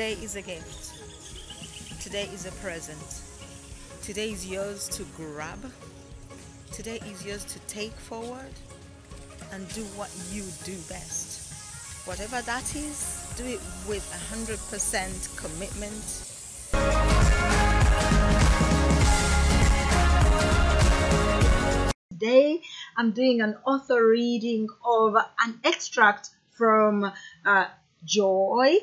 Today is a gift. Today is a present. Today is yours to grab. Today is yours to take forward and do what you do best. Whatever that is, do it with 100% commitment. Today, I'm doing an author reading of an extract from uh, Joy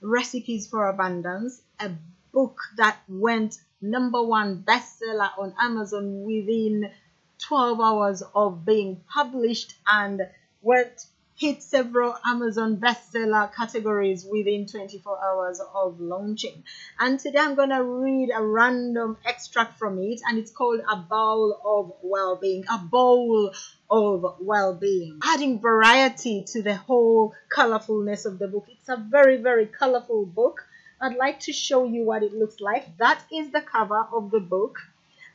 Recipes for Abundance, a book that went number one bestseller on Amazon within 12 hours of being published and went hit several Amazon bestseller categories within 24 hours of launching. And today I'm going to read a random extract from it, and it's called A Bowl of Well-Being. A bowl of well-being, adding variety to the whole colorfulness of the book. It's a very, very colorful book. I'd like to show you what it looks like. That is the cover of the book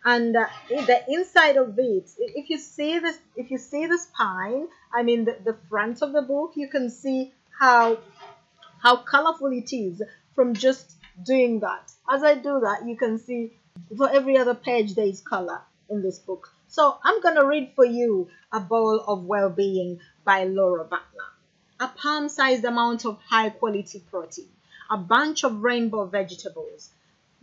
and uh, the inside of it if you see this if you see the spine i mean the, the front of the book you can see how how colorful it is from just doing that. As i do that you can see for every other page there is color in this book. So i'm going to read for you a bowl of well-being by laura butler. A palm-sized amount of high quality protein a bunch of rainbow vegetables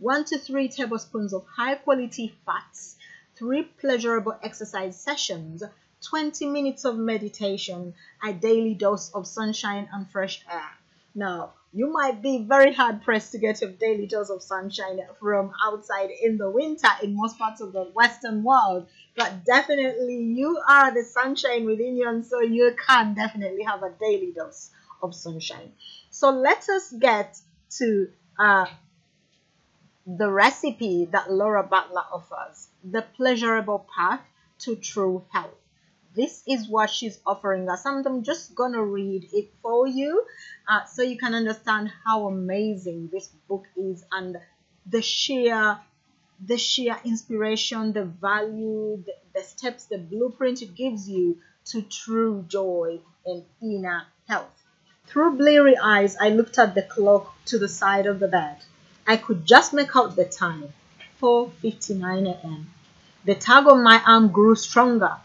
1 to 3 tablespoons of high quality fats, 3 pleasurable exercise sessions, 20 minutes of meditation, a daily dose of sunshine and fresh air. Now, you might be very hard pressed to get a daily dose of sunshine from outside in the winter in most parts of the Western world, but definitely you are the sunshine within you, and so you can definitely have a daily dose of sunshine. So let us get to uh, the recipe that Laura Butler offers, the pleasurable path to true health. This is what she's offering us. And I'm just gonna read it for you uh, so you can understand how amazing this book is and the sheer the sheer inspiration, the value, the, the steps, the blueprint it gives you to true joy and inner health. Through bleary eyes, I looked at the clock to the side of the bed. I could just make out the time 4:59 a.m. The tug on my arm grew stronger.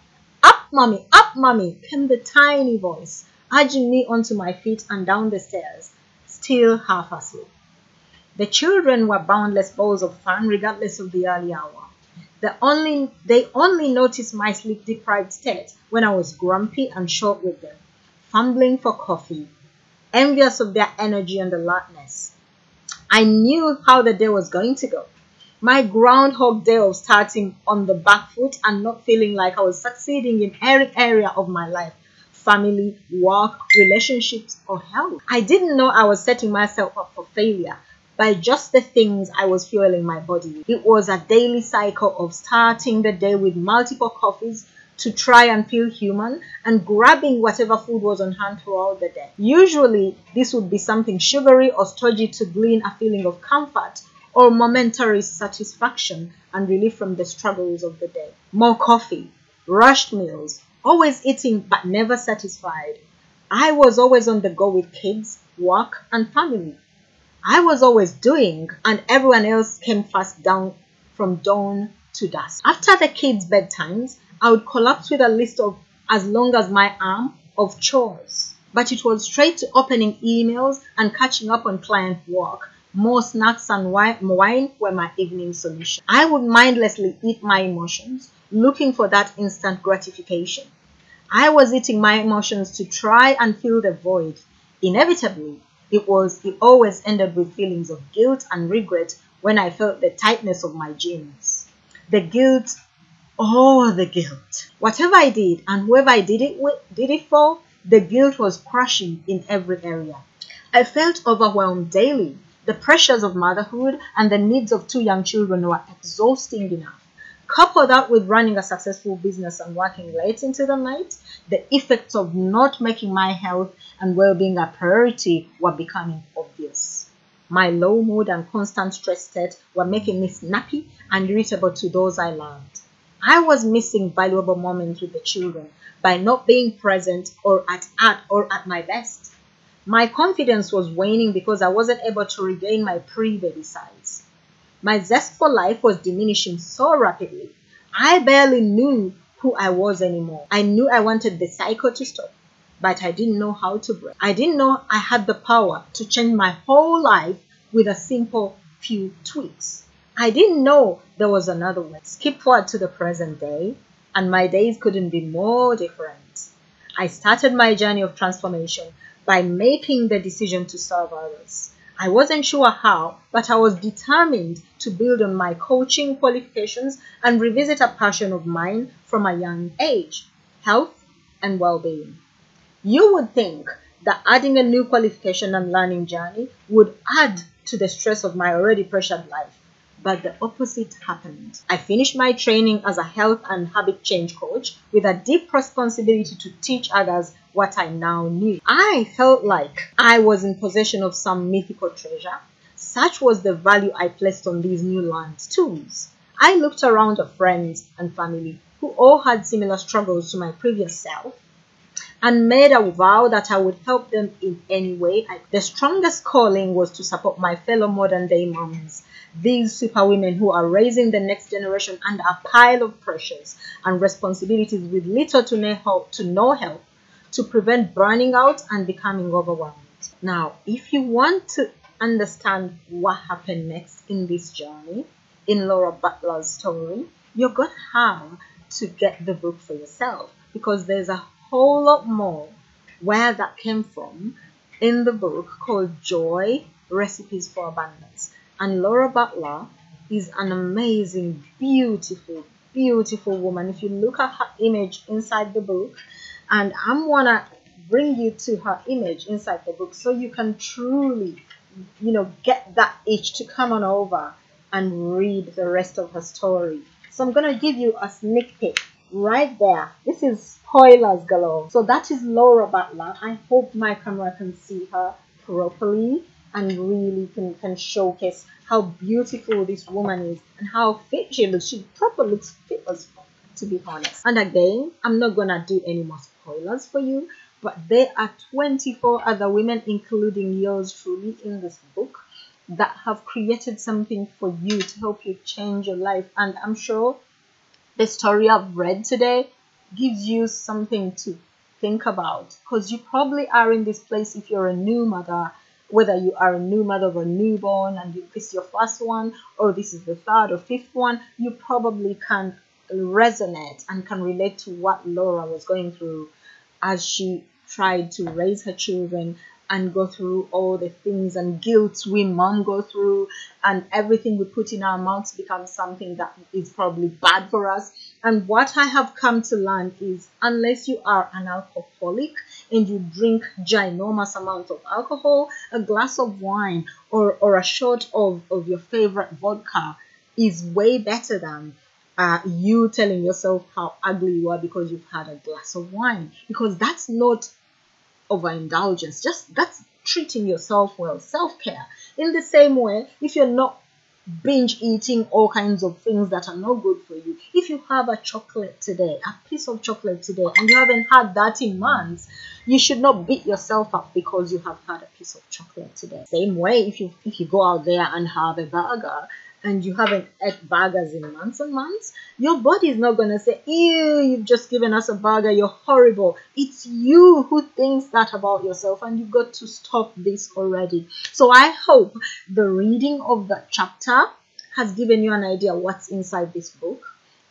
Up, mommy, up, mommy, came the tiny voice, urging me onto my feet and down the stairs, still half asleep. The children were boundless balls of fun regardless of the early hour. The only, they only noticed my sleep deprived state when I was grumpy and short with them, fumbling for coffee, envious of their energy and alertness. I knew how the day was going to go. My groundhog day of starting on the back foot and not feeling like I was succeeding in every area of my life family, work, relationships, or health. I didn't know I was setting myself up for failure by just the things I was fueling my body. It was a daily cycle of starting the day with multiple coffees, to try and feel human and grabbing whatever food was on hand throughout the day. Usually, this would be something sugary or stodgy to glean a feeling of comfort or momentary satisfaction and relief from the struggles of the day. More coffee, rushed meals, always eating but never satisfied. I was always on the go with kids, work, and family. I was always doing, and everyone else came fast down from dawn to dusk. After the kids' bedtimes, I would collapse with a list of as long as my arm of chores. But it was straight to opening emails and catching up on client work. More snacks and wine were my evening solution. I would mindlessly eat my emotions, looking for that instant gratification. I was eating my emotions to try and fill the void. Inevitably, it was it always ended with feelings of guilt and regret when I felt the tightness of my jeans. The guilt Oh, the guilt. Whatever I did and whoever I did it with, did it for, the guilt was crushing in every area. I felt overwhelmed daily. The pressures of motherhood and the needs of two young children were exhausting enough. Couple that with running a successful business and working late into the night, the effects of not making my health and well being a priority were becoming obvious. My low mood and constant stress state were making me snappy and irritable to those I loved. I was missing valuable moments with the children by not being present or at, at or at my best. My confidence was waning because I wasn't able to regain my pre baby size. My zest for life was diminishing so rapidly. I barely knew who I was anymore. I knew I wanted the cycle to stop, but I didn't know how to break. I didn't know I had the power to change my whole life with a simple few tweaks. I didn't know there was another way. Skip forward to the present day, and my days couldn't be more different. I started my journey of transformation by making the decision to serve others. I wasn't sure how, but I was determined to build on my coaching qualifications and revisit a passion of mine from a young age health and well being. You would think that adding a new qualification and learning journey would add to the stress of my already pressured life but the opposite happened. I finished my training as a health and habit change coach with a deep responsibility to teach others what I now knew. I felt like I was in possession of some mythical treasure. Such was the value I placed on these new learned tools. I looked around at friends and family who all had similar struggles to my previous self and made a vow that I would help them in any way. The strongest calling was to support my fellow modern day moms these superwomen who are raising the next generation under a pile of pressures and responsibilities with little to no help, to no help to prevent burning out and becoming overwhelmed. Now, if you want to understand what happened next in this journey, in Laura Butler's story, you're going to have to get the book for yourself because there's a whole lot more where that came from in the book called Joy Recipes for Abundance. And Laura Butler is an amazing, beautiful, beautiful woman. If you look at her image inside the book, and I'm gonna bring you to her image inside the book so you can truly, you know, get that itch to come on over and read the rest of her story. So I'm gonna give you a sneak peek right there. This is spoilers galore. So that is Laura Butler. I hope my camera can see her properly and really can, can showcase how beautiful this woman is and how fit she looks. She probably looks fit as fuck, to be honest. And again, I'm not gonna do any more spoilers for you, but there are 24 other women, including yours truly, in this book that have created something for you to help you change your life. And I'm sure the story I've read today gives you something to think about because you probably are in this place if you're a new mother whether you are a new mother of a newborn and you, this is your first one or this is the third or fifth one, you probably can resonate and can relate to what Laura was going through as she tried to raise her children and go through all the things and guilt we mom go through and everything we put in our mouths becomes something that is probably bad for us. And what i have come to learn is unless you are an alcoholic and you drink ginormous amount of alcohol a glass of wine or, or a shot of, of your favorite vodka is way better than uh, you telling yourself how ugly you are because you've had a glass of wine. Because that's not overindulgence. Just that's treating yourself well, self care. In the same way, if you're not binge eating all kinds of things that are not good for you, if you have a chocolate today, a piece of chocolate today, and you haven't had that in months, you should not beat yourself up because you have had a piece of chocolate today. Same way, if you if you go out there and have a burger and you haven't ate burgers in months and months, your body is not going to say, Ew, you've just given us a burger, you're horrible. It's you who thinks that about yourself, and you've got to stop this already. So I hope the reading of that chapter has given you an idea what's inside this book.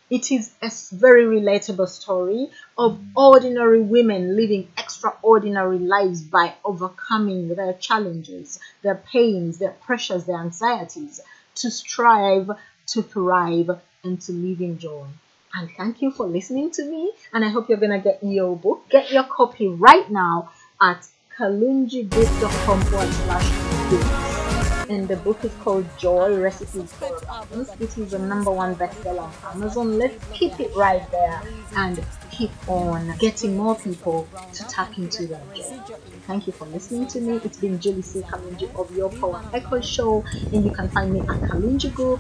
It is a very relatable story of ordinary women living extraordinary lives by overcoming their challenges, their pains, their pressures, their anxieties to strive, to thrive, and to live in joy. And thank you for listening to me. And I hope you're going to get your book. Get your copy right now at kalungibook.com forward slash books. And the book is called Joy Recipes for Abundance. This is the number one bestseller on Amazon. Let's keep it right there and keep on getting more people to tap into that joy. Thank you for listening to me. It's been Julie C. Kalungi of Your Power Echo Show, and you can find me at Kalungi Group